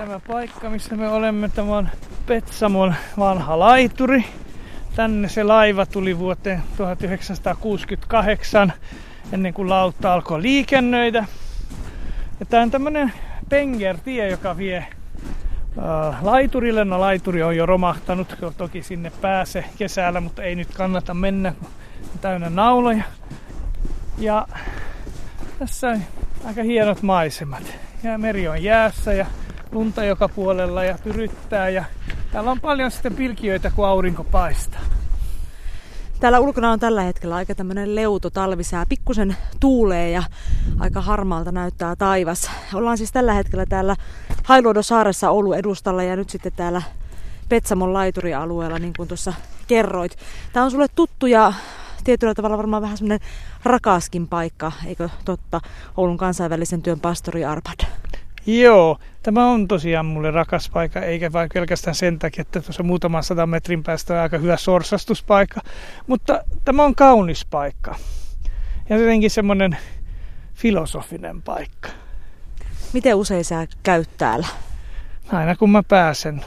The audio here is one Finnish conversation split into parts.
Tämä paikka, missä me olemme, tämä on Petsamon vanha laituri. Tänne se laiva tuli vuoteen 1968, ennen kuin lautta alkoi liikennöidä. Ja tämä on tämmöinen Penger-tie, joka vie Uh, laiturille. No laituri on jo romahtanut, toki sinne pääse kesällä, mutta ei nyt kannata mennä, kun on täynnä nauloja. Ja tässä on aika hienot maisemat. Ja meri on jäässä ja lunta joka puolella ja pyryttää ja täällä on paljon sitten pilkiöitä, kun aurinko paistaa. Täällä ulkona on tällä hetkellä aika tämmöinen leuto talvisää. Pikkusen tuulee ja aika harmaalta näyttää taivas. Ollaan siis tällä hetkellä täällä Hailuodon saaressa Oulun edustalla ja nyt sitten täällä Petsamon laiturialueella, niin kuin tuossa kerroit. Tämä on sulle tuttu ja tietyllä tavalla varmaan vähän semmoinen rakaskin paikka, eikö totta, Oulun kansainvälisen työn pastori Arpad? Joo, tämä on tosiaan mulle rakas paikka, eikä vain pelkästään sen takia, että tuossa muutaman sadan metrin päästä on aika hyvä sorsastuspaikka, mutta tämä on kaunis paikka ja jotenkin semmoinen filosofinen paikka. Miten usein sä käyt täällä? Aina kun mä pääsen.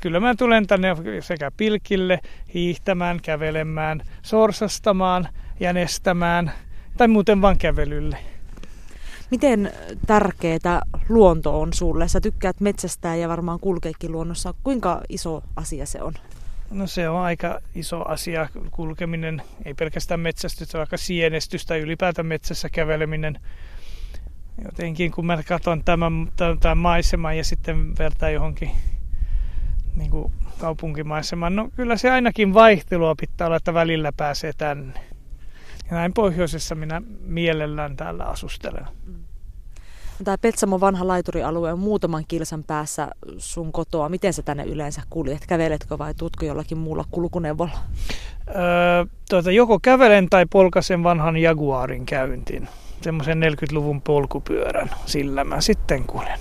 Kyllä mä tulen tänne sekä pilkille, hiihtämään, kävelemään, sorsastamaan, jänestämään tai muuten vaan kävelylle. Miten tärkeää luonto on sulle? Sä tykkäät metsästää ja varmaan kulkeekin luonnossa. Kuinka iso asia se on? No se on aika iso asia kulkeminen, ei pelkästään metsästys, vaikka sienestys tai ylipäätään metsässä käveleminen. Jotenkin kun mä katson tämän, tämän maiseman ja sitten vertaan johonkin niin kuin kaupunkimaisemaan, no kyllä se ainakin vaihtelua pitää olla, että välillä pääsee tänne. Ja näin pohjoisessa minä mielellään täällä asustelen. Tämä Petsamon vanha laiturialue on muutaman kilsan päässä sun kotoa. Miten sä tänne yleensä kuljet? Käveletkö vai tutko jollakin muulla kulkuneuvolla? Öö, tuota, joko kävelen tai polkasen vanhan Jaguarin käyntiin. Semmoisen 40-luvun polkupyörän. Sillä mä sitten kuljen.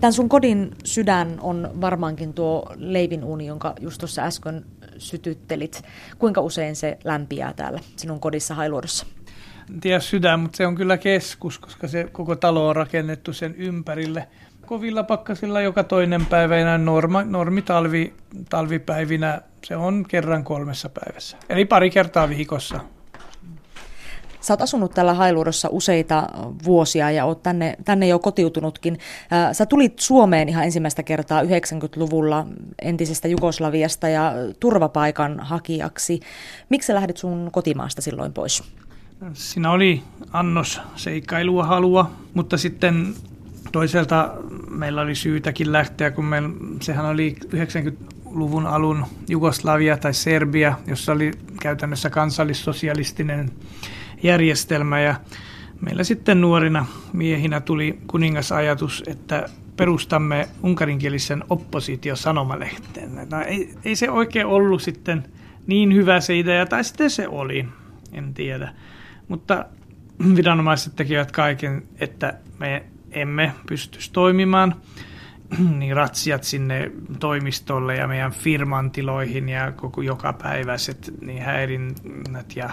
Tämän sun kodin sydän on varmaankin tuo leivinuuni, jonka just tuossa äsken sytyttelit. Kuinka usein se lämpiää täällä sinun kodissa Hailuodossa? Tiedä sydän, mutta se on kyllä keskus, koska se koko talo on rakennettu sen ympärille. Kovilla pakkasilla joka toinen päivä, enää norma, normi talvi, talvipäivinä, se on kerran kolmessa päivässä. Eli pari kertaa viikossa Sä oot asunut täällä Hailuodossa useita vuosia ja oot tänne, tänne jo kotiutunutkin. Sä tulit Suomeen ihan ensimmäistä kertaa 90-luvulla entisestä Jugoslaviasta ja turvapaikan hakijaksi. Miksi sä lähdit sun kotimaasta silloin pois? Siinä oli annos seikkailua halua, mutta sitten toiselta meillä oli syytäkin lähteä, kun meillä, sehän oli 90-luvun alun Jugoslavia tai Serbia, jossa oli käytännössä kansallissosialistinen järjestelmä ja meillä sitten nuorina miehinä tuli kuningasajatus, että perustamme unkarinkielisen oppositiosanomalehteen. No, ei, ei se oikein ollut sitten niin hyvä se idea, tai sitten se oli, en tiedä. Mutta viranomaiset tekivät kaiken, että me emme pystyisi toimimaan. Niin ratsiat sinne toimistolle ja meidän firman tiloihin ja koko jokapäiväiset niin häirinnät ja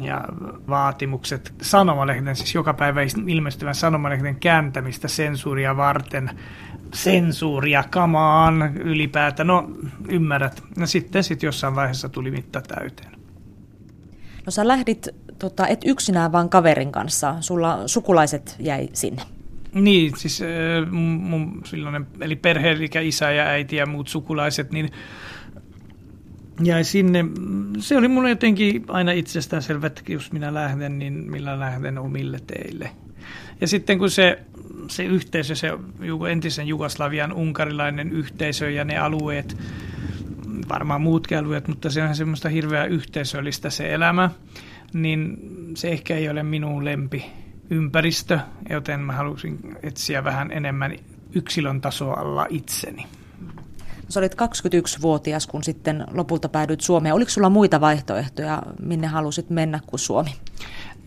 ja vaatimukset sanomalehden, siis joka päivä ilmestyvän sanomalehden kääntämistä sensuuria varten, sensuuria kamaan ylipäätään, no ymmärrät. No sitten sit jossain vaiheessa tuli mitta täyteen. No sä lähdit, tota, et yksinään vaan kaverin kanssa, sulla sukulaiset jäi sinne. Niin, siis mun, mun silloinen, eli perhe, eli isä ja äiti ja muut sukulaiset, niin jäi sinne. Se oli mulle jotenkin aina itsestäänselvä, että jos minä lähden, niin millä lähden omille teille. Ja sitten kun se, se yhteisö, se entisen Jugoslavian unkarilainen yhteisö ja ne alueet, varmaan muutkin alueet, mutta se on semmoista hirveää yhteisöllistä se elämä. niin se ehkä ei ole minun lempi ympäristö, joten mä halusin etsiä vähän enemmän yksilön tasolla itseni. Sä olit 21-vuotias, kun sitten lopulta päädyit Suomeen. Oliko sulla muita vaihtoehtoja, minne halusit mennä kuin Suomi?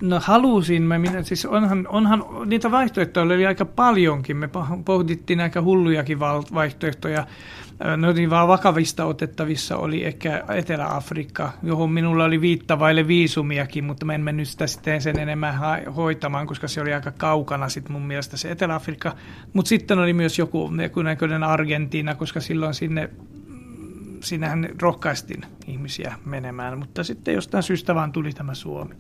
No halusin, mä minä, siis onhan, onhan niitä vaihtoehtoja oli aika paljonkin. Me pohdittiin aika hullujakin vaihtoehtoja. No niin vaan vakavista otettavissa oli ehkä Etelä-Afrikka, johon minulla oli viittavaille viisumiakin, mutta mä en mennyt sitä sitten sen enemmän hoitamaan, koska se oli aika kaukana sitten mun mielestä se Etelä-Afrikka. Mutta sitten oli myös joku, näköinen Argentiina, koska silloin sinne sinnehän rohkaistiin ihmisiä menemään, mutta sitten jostain syystä vaan tuli tämä Suomi.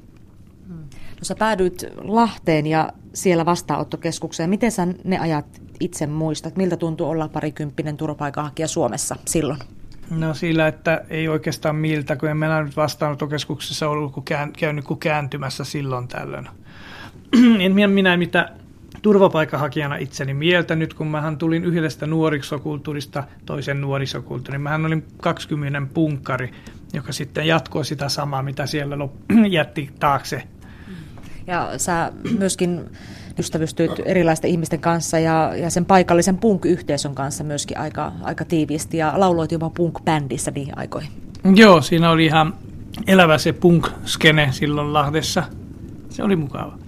No sä päädyit Lahteen ja siellä vastaanottokeskukseen. Miten sä ne ajat itse muistat? Miltä tuntuu olla parikymppinen turvapaikanhakija Suomessa silloin? No sillä, että ei oikeastaan miltä, kun en minä nyt vastaanottokeskuksessa ollut kään, käynyt kuin kääntymässä silloin tällöin. en minä, minä mitä turvapaikanhakijana itseni mieltä nyt, kun mähän tulin yhdestä nuorisokulttuurista toisen nuorisokulttuurin. Mähän olin 20 punkkari, joka sitten jatkoi sitä samaa, mitä siellä jätti taakse. Ja sä myöskin ystävystyit erilaisten ihmisten kanssa ja, ja sen paikallisen punk-yhteisön kanssa myöskin aika, aika tiiviisti ja lauloit jopa punk-bändissä niihin aikoihin. Joo, siinä oli ihan elävä se punk-skene silloin Lahdessa. Se oli mukava.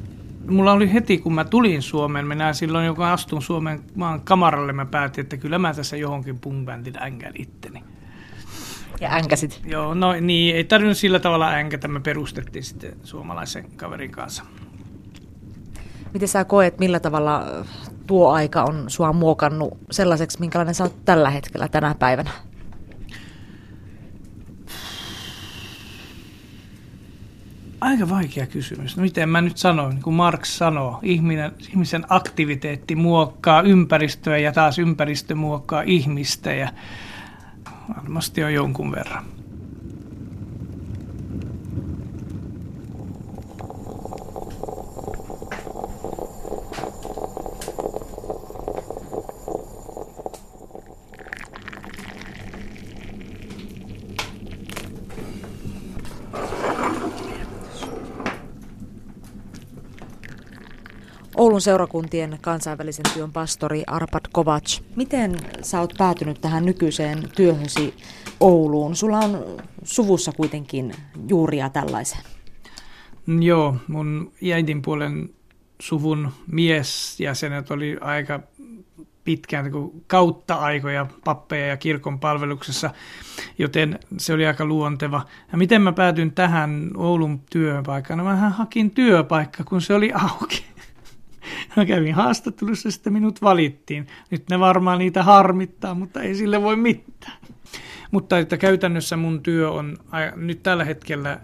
Mulla oli heti, kun mä tulin Suomeen, minä silloin, joka astun Suomen maan kamaralle, mä päätin, että kyllä mä tässä johonkin punk-bändin ängän itteni. Ja änkäsit. Joo, no niin, ei tarvinnut sillä tavalla änkätä, me perustettiin sitten suomalaisen kaverin kanssa. Miten sä koet, millä tavalla tuo aika on sua muokannut sellaiseksi, minkälainen sä oot tällä hetkellä tänä päivänä? Aika vaikea kysymys. No miten mä nyt sanon, niin kuin Marx sanoo, ihminen, ihmisen aktiviteetti muokkaa ympäristöä ja taas ympäristö muokkaa ihmistä ja varmasti on jonkun verran. Oulun seurakuntien kansainvälisen työn pastori Arpad Kovac. Miten sä oot päätynyt tähän nykyiseen työhösi Ouluun? Sulla on suvussa kuitenkin juuria tällaisen. Joo, mun äidin puolen suvun miesjäsenet oli aika pitkään niin kautta aikoja pappeja ja kirkon palveluksessa, joten se oli aika luonteva. Ja miten mä päätyin tähän Oulun työpaikkaan? No mähän hakin työpaikka, kun se oli auki. Mä kävin haastattelussa, sitten minut valittiin. Nyt ne varmaan niitä harmittaa, mutta ei sille voi mitään. Mutta että käytännössä mun työ on nyt tällä hetkellä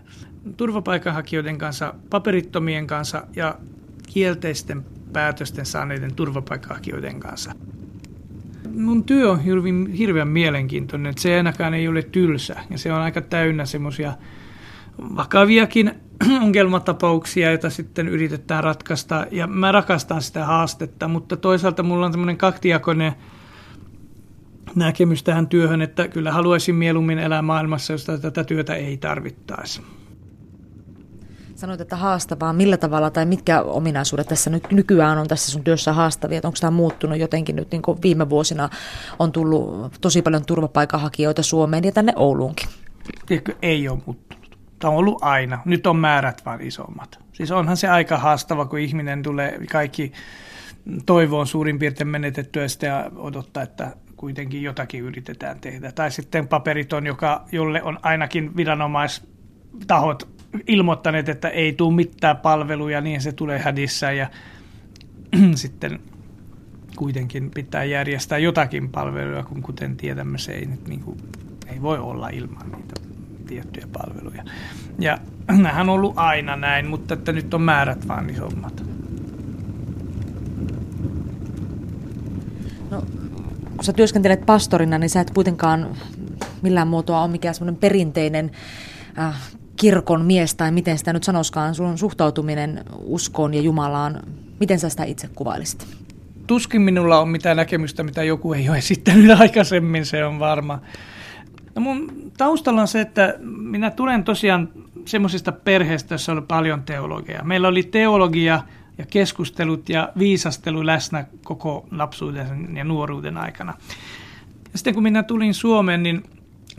turvapaikanhakijoiden kanssa, paperittomien kanssa ja kielteisten päätösten saaneiden turvapaikanhakijoiden kanssa. Mun työ on hirveän, hirveän mielenkiintoinen, että se ainakaan ei ole tylsä ja se on aika täynnä semmoisia vakaviakin ongelmatapauksia, joita sitten yritetään ratkaista. Ja mä rakastan sitä haastetta, mutta toisaalta mulla on tämmöinen kaktiakoinen näkemys tähän työhön, että kyllä haluaisin mieluummin elää maailmassa, josta tätä työtä ei tarvittaisi. Sanoit, että haastavaa. Millä tavalla tai mitkä ominaisuudet tässä nyt nykyään on tässä sun työssä haastavia? onko tämä muuttunut jotenkin nyt niin kuin viime vuosina on tullut tosi paljon turvapaikanhakijoita Suomeen ja tänne Ouluunkin? Ei ole muuttunut. Tämä on ollut aina. Nyt on määrät vaan isommat. Siis onhan se aika haastava, kun ihminen tulee kaikki toivoon suurin piirtein menetettyä ja odottaa, että kuitenkin jotakin yritetään tehdä. Tai sitten paperiton, joka, jolle on ainakin viranomaistahot ilmoittaneet, että ei tule mitään palveluja, niin se tulee hädissä ja sitten kuitenkin pitää järjestää jotakin palveluja, kun kuten tiedämme, se ei, nyt niin kuin, ei voi olla ilman niitä tiettyjä palveluja. Ja nämähän on ollut aina näin, mutta että nyt on määrät vaan isommat. No, kun sä työskentelet pastorina, niin sä et kuitenkaan millään muotoa ole mikään semmoinen perinteinen äh, kirkon mies tai miten sitä nyt sanoskaan, sun suhtautuminen uskoon ja Jumalaan, miten sä sitä itse kuvailisit? Tuskin minulla on mitään näkemystä, mitä joku ei ole esittänyt aikaisemmin, se on varma. No mun taustalla on se, että minä tulen tosiaan semmoisesta perheestä, jossa oli paljon teologiaa. Meillä oli teologia ja keskustelut ja viisastelu läsnä koko lapsuuden ja nuoruuden aikana. Ja sitten kun minä tulin Suomeen, niin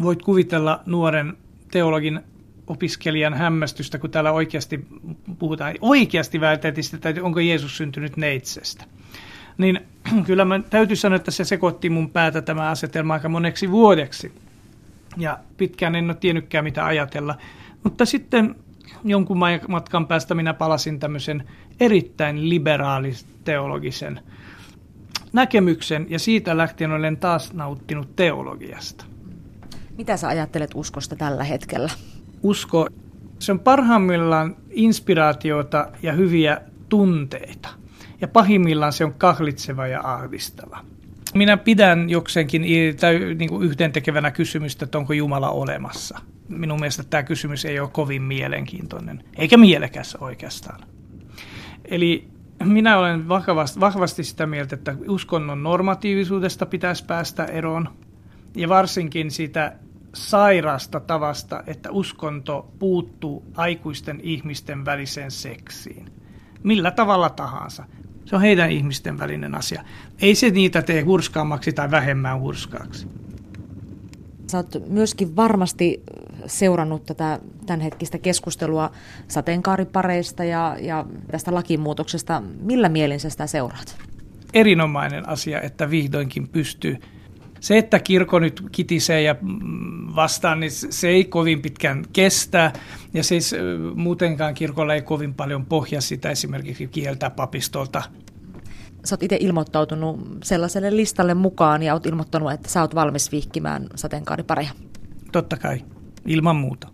voit kuvitella nuoren teologin opiskelijan hämmästystä, kun täällä oikeasti puhutaan, oikeasti väitettiin että onko Jeesus syntynyt neitsestä. Niin kyllä mä täytyy sanoa, että se sekoitti mun päätä tämä asetelma aika moneksi vuodeksi. Ja pitkään en ole tiennytkään mitä ajatella. Mutta sitten jonkun matkan päästä minä palasin tämmöisen erittäin liberaalis-teologisen näkemyksen ja siitä lähtien olen taas nauttinut teologiasta. Mitä sä ajattelet uskosta tällä hetkellä? Usko, se on parhaimmillaan inspiraatiota ja hyviä tunteita. Ja pahimmillaan se on kahlitseva ja ahdistava. Minä pidän jokseenkin niin kuin yhdentekevänä kysymystä, että onko Jumala olemassa. Minun mielestä tämä kysymys ei ole kovin mielenkiintoinen, eikä mielekäs oikeastaan. Eli minä olen vahvasti, vahvasti sitä mieltä, että uskonnon normatiivisuudesta pitäisi päästä eroon. Ja varsinkin sitä sairaasta tavasta, että uskonto puuttuu aikuisten ihmisten väliseen seksiin. Millä tavalla tahansa. Se on heidän ihmisten välinen asia. Ei se niitä tee hurskaammaksi tai vähemmän hurskaaksi. Sä oot myöskin varmasti seurannut tätä tämänhetkistä keskustelua sateenkaaripareista ja, ja tästä lakimuutoksesta. Millä mielin sä sitä seuraat? Erinomainen asia, että vihdoinkin pystyy se, että kirkko nyt kitisee ja vastaan, niin se ei kovin pitkään kestä. Ja siis muutenkaan kirkolla ei kovin paljon pohja sitä esimerkiksi kieltä papistolta. Sä oot itse ilmoittautunut sellaiselle listalle mukaan ja oot ilmoittanut, että sä oot valmis vihkimään sateenkaaripareja. Totta kai, ilman muuta.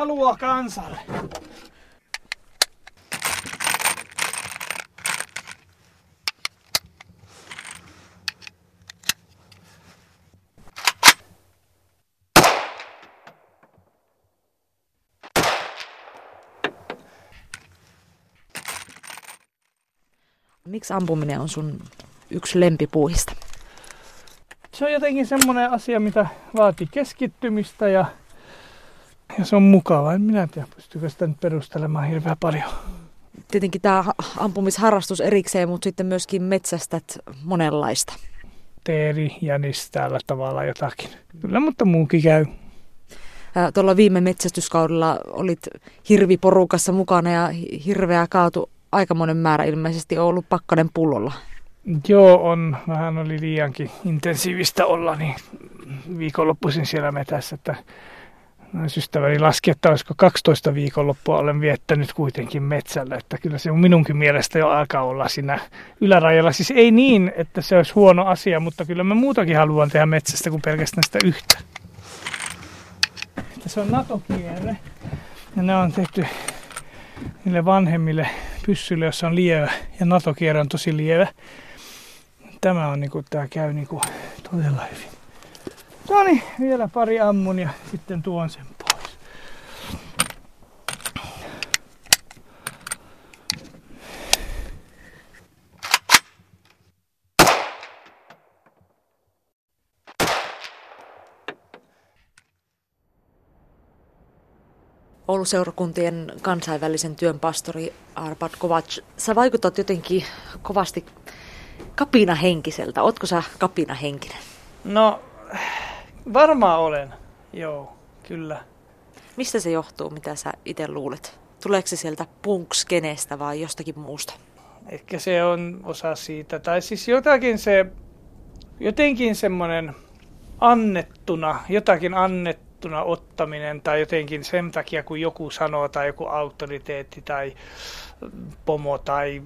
Valua kansalle. Miksi ampuminen on sun yksi lempipuuhista? Se on jotenkin semmoinen asia, mitä vaatii keskittymistä ja ja se on mukavaa. En minä tiedä, pystyykö sitä nyt perustelemaan hirveän paljon. Tietenkin tämä ampumisharrastus erikseen, mutta sitten myöskin metsästät monenlaista. Teeri, jänis tällä tavalla jotakin. Kyllä, mutta muukin käy. Tuolla viime metsästyskaudella olit hirviporukassa mukana ja hirveä kaatu aikamoinen määrä ilmeisesti on ollut pakkanen pullolla. Joo, on. Vähän oli liiankin intensiivistä olla, niin viikonloppuisin siellä metässä, että ystäväni laski, että olisiko 12 viikonloppua olen viettänyt kuitenkin metsällä, että kyllä se on minunkin mielestä jo alkaa olla siinä ylärajalla. Siis ei niin, että se olisi huono asia, mutta kyllä mä muutakin haluan tehdä metsästä kuin pelkästään sitä yhtä. Se on NATO-kierre ja ne on tehty niille vanhemmille pyssyille, jossa on lievä ja NATO-kierre on tosi lievä. Tämä on niinku, tää käy niinku todella hyvin. No niin, vielä pari ammun ja sitten tuon sen pois. Ouluseurakuntien kansainvälisen työn pastori Arpad Kovac, sä vaikutat jotenkin kovasti kapinahenkiseltä. Ootko sä kapinahenkinen? No, Varmaan olen, joo, kyllä. Mistä se johtuu, mitä sä itse luulet? Tuleeko se sieltä punkskeneestä vai jostakin muusta? Ehkä se on osa siitä. Tai siis jotakin se, jotenkin semmoinen annettuna, jotakin annettuna ottaminen tai jotenkin sen takia, kun joku sanoo tai joku auktoriteetti tai pomo tai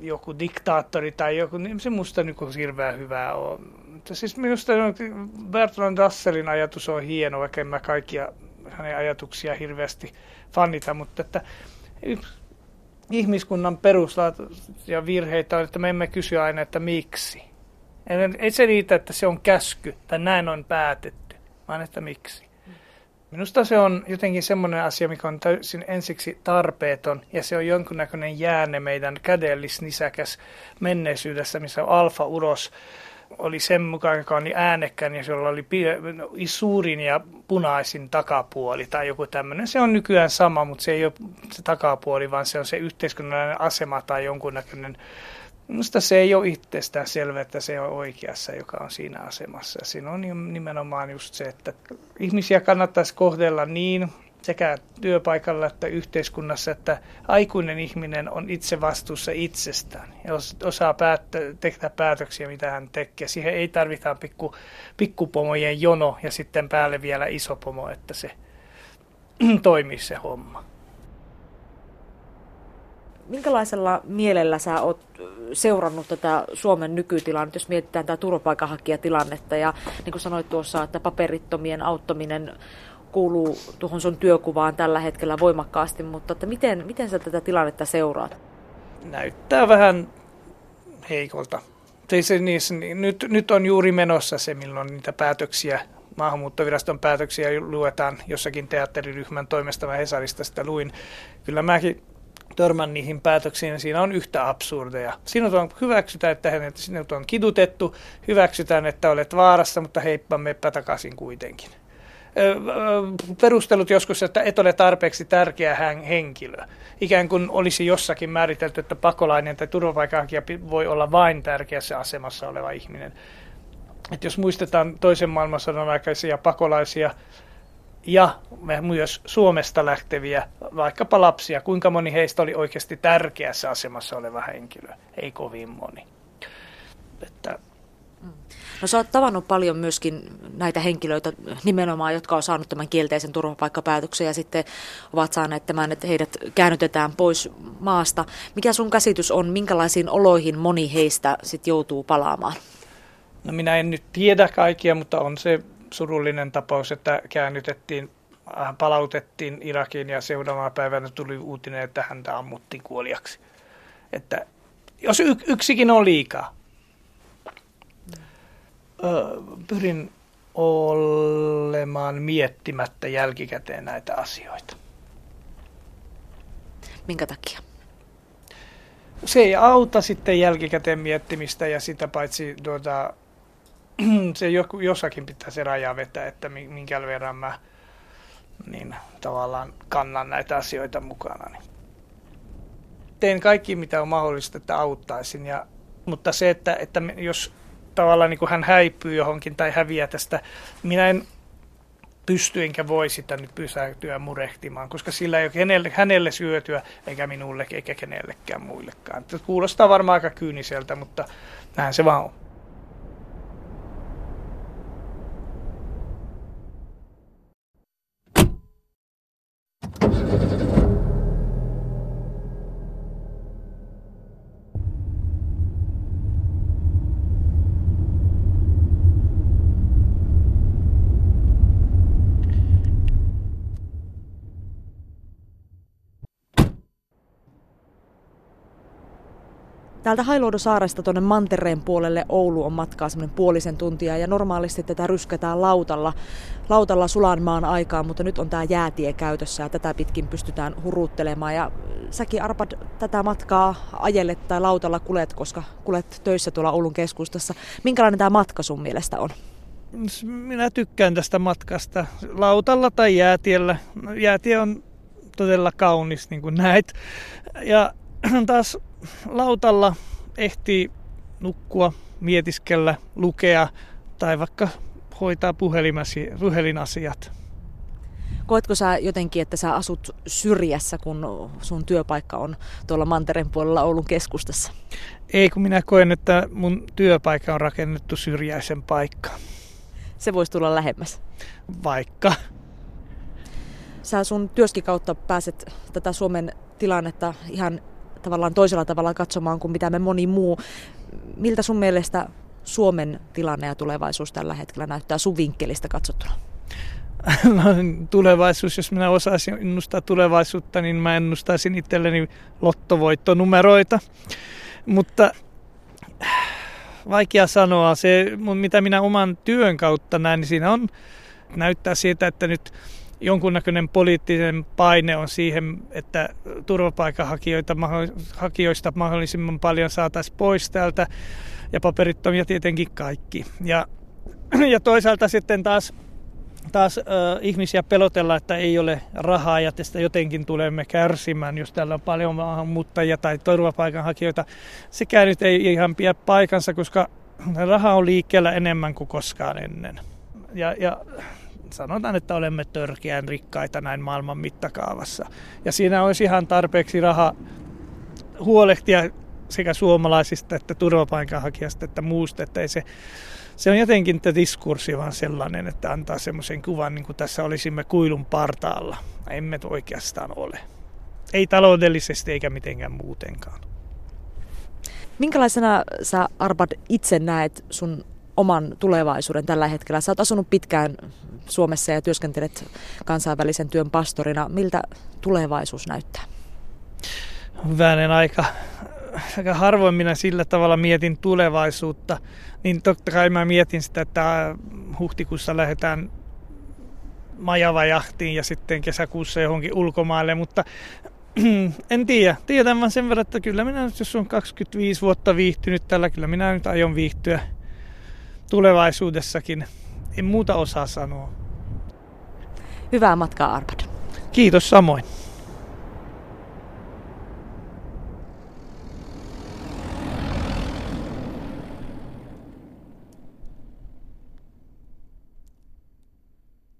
joku diktaattori tai joku, niin se musta niin hirveän hyvää on. Mutta siis minusta Bertrand Russellin ajatus on hieno, vaikka en mä kaikkia hänen ajatuksia hirveästi fannita, mutta että ihmiskunnan peruslaatuisia virheitä on, että me emme kysy aina, että miksi. Ei se riitä, että se on käsky tai näin on päätetty, vaan että miksi. Minusta se on jotenkin semmoinen asia, mikä on täysin ensiksi tarpeeton, ja se on jonkunnäköinen jäänne meidän kädellisnisäkäs menneisyydessä, missä alfa-uros oli mukaan, joka oli äänekkään ja jolla oli suurin ja punaisin takapuoli tai joku tämmöinen. Se on nykyään sama, mutta se ei ole se takapuoli, vaan se on se yhteiskunnallinen asema tai jonkunnäköinen Minusta se ei ole itsestään selvä, että se on oikeassa, joka on siinä asemassa. Siinä on nimenomaan just se, että ihmisiä kannattaisi kohdella niin sekä työpaikalla että yhteiskunnassa, että aikuinen ihminen on itse vastuussa itsestään ja osaa päättä, tehdä päätöksiä, mitä hän tekee. Siihen ei tarvita pikku, pikkupomojen jono ja sitten päälle vielä iso pomo, että se toimii se homma. Minkälaisella mielellä sä oot seurannut tätä Suomen nykytilannetta, jos mietitään tätä turvapaikanhakijatilannetta ja niin kuin sanoit tuossa, että paperittomien auttaminen kuuluu tuohon sun työkuvaan tällä hetkellä voimakkaasti, mutta että miten, miten sä tätä tilannetta seuraat? Näyttää vähän heikolta. Se, niin, nyt, nyt on juuri menossa se, milloin niitä päätöksiä, maahanmuuttoviraston päätöksiä luetaan jossakin teatteriryhmän toimesta. Mä Hesarista sitä luin. Kyllä mäkin törmän niihin päätöksiin, ja siinä on yhtä absurdeja. Sinut on hyväksytään, että hänet, sinut on kidutettu, hyväksytään, että olet vaarassa, mutta heippa, meppä takaisin kuitenkin perustelut joskus, että et ole tarpeeksi tärkeä henkilö. Ikään kuin olisi jossakin määritelty, että pakolainen tai turvapaikanhakija voi olla vain tärkeässä asemassa oleva ihminen. Et jos muistetaan toisen maailmansodan aikaisia pakolaisia ja myös Suomesta lähteviä, vaikkapa lapsia, kuinka moni heistä oli oikeasti tärkeässä asemassa oleva henkilö? Ei kovin moni. Että No sä oot tavannut paljon myöskin näitä henkilöitä nimenomaan, jotka on saanut tämän kielteisen turvapaikkapäätöksen ja sitten ovat saaneet tämän, että heidät käännytetään pois maasta. Mikä sun käsitys on, minkälaisiin oloihin moni heistä sitten joutuu palaamaan? No minä en nyt tiedä kaikkia, mutta on se surullinen tapaus, että käännytettiin äh, palautettiin Irakiin ja seuraavana päivänä tuli uutinen, että häntä ammuttiin kuoliaksi. Että jos yksikin on liikaa, pyrin olemaan miettimättä jälkikäteen näitä asioita. Minkä takia? Se ei auta sitten jälkikäteen miettimistä ja sitä paitsi tuota, se jossakin pitää se raja vetää, että minkä verran mä niin tavallaan kannan näitä asioita mukana. Niin. Teen kaikki, mitä on mahdollista, että auttaisin. Ja, mutta se, että, että jos tavallaan niin kuin hän häipyy johonkin tai häviää tästä. Minä en pysty enkä voi sitä nyt pysäytyä murehtimaan, koska sillä ei ole hänelle, hänelle syötyä, eikä minulle, eikä kenellekään muillekaan. Kuulostaa varmaan aika kyyniseltä, mutta näin se vaan on. Täältä Hailuodosaaresta tuonne Mantereen puolelle Oulu on matkaa semmoinen puolisen tuntia ja normaalisti tätä ryskätään lautalla, lautalla Sulanmaan aikaan, mutta nyt on tämä jäätie käytössä ja tätä pitkin pystytään huruuttelemaan. Ja säkin Arpad tätä matkaa ajelet tai lautalla kulet, koska kulet töissä tuolla Oulun keskustassa. Minkälainen tämä matka sun mielestä on? Minä tykkään tästä matkasta lautalla tai jäätiellä. Jäätie on todella kaunis, niin kuin näet. Ja taas lautalla ehtii nukkua, mietiskellä, lukea tai vaikka hoitaa puhelinasiat. Koetko sä jotenkin, että sä asut syrjässä, kun sun työpaikka on tuolla Mantereen puolella Oulun keskustassa? Ei, kun minä koen, että mun työpaikka on rakennettu syrjäisen paikkaan. Se voisi tulla lähemmäs. Vaikka. Sä sun työskin kautta pääset tätä Suomen tilannetta ihan tavallaan toisella tavalla katsomaan kuin mitä me moni muu. Miltä sun mielestä Suomen tilanne ja tulevaisuus tällä hetkellä näyttää sun vinkkelistä katsottuna? tulevaisuus, jos minä osaisin ennustaa tulevaisuutta, niin mä ennustaisin itselleni lottovoittonumeroita. Mutta vaikea sanoa. Se, mitä minä oman työn kautta näen, niin siinä on näyttää siitä, että nyt jonkunnäköinen poliittinen paine on siihen, että turvapaikanhakijoita hakijoista mahdollisimman paljon saataisiin pois täältä ja paperittomia tietenkin kaikki. Ja, ja toisaalta sitten taas taas äh, ihmisiä pelotella, että ei ole rahaa ja tästä jotenkin tulemme kärsimään, jos täällä on paljon maahanmuuttajia tai turvapaikanhakijoita. Sekään nyt ei ihan pidä paikansa, koska raha on liikkeellä enemmän kuin koskaan ennen. Ja, ja sanotaan, että olemme törkeän rikkaita näin maailman mittakaavassa. Ja siinä olisi ihan tarpeeksi raha huolehtia sekä suomalaisista että turvapaikanhakijasta että muusta, että ei se se on jotenkin että diskurssi vaan sellainen, että antaa semmoisen kuvan, niin kuin tässä olisimme kuilun partaalla. Emme oikeastaan ole. Ei taloudellisesti eikä mitenkään muutenkaan. Minkälaisena sä Arbad itse näet sun oman tulevaisuuden tällä hetkellä? Sä oot asunut pitkään Suomessa ja työskentelet kansainvälisen työn pastorina. Miltä tulevaisuus näyttää? Hyvänen aika aika harvoin minä sillä tavalla mietin tulevaisuutta, niin totta kai mä mietin sitä, että huhtikuussa lähdetään majavajahtiin ja sitten kesäkuussa johonkin ulkomaille, mutta en tiedä. Tiedän vaan sen verran, että kyllä minä, jos on 25 vuotta viihtynyt tällä, kyllä minä nyt aion viihtyä tulevaisuudessakin. En muuta osaa sanoa. Hyvää matkaa Arpad. Kiitos samoin.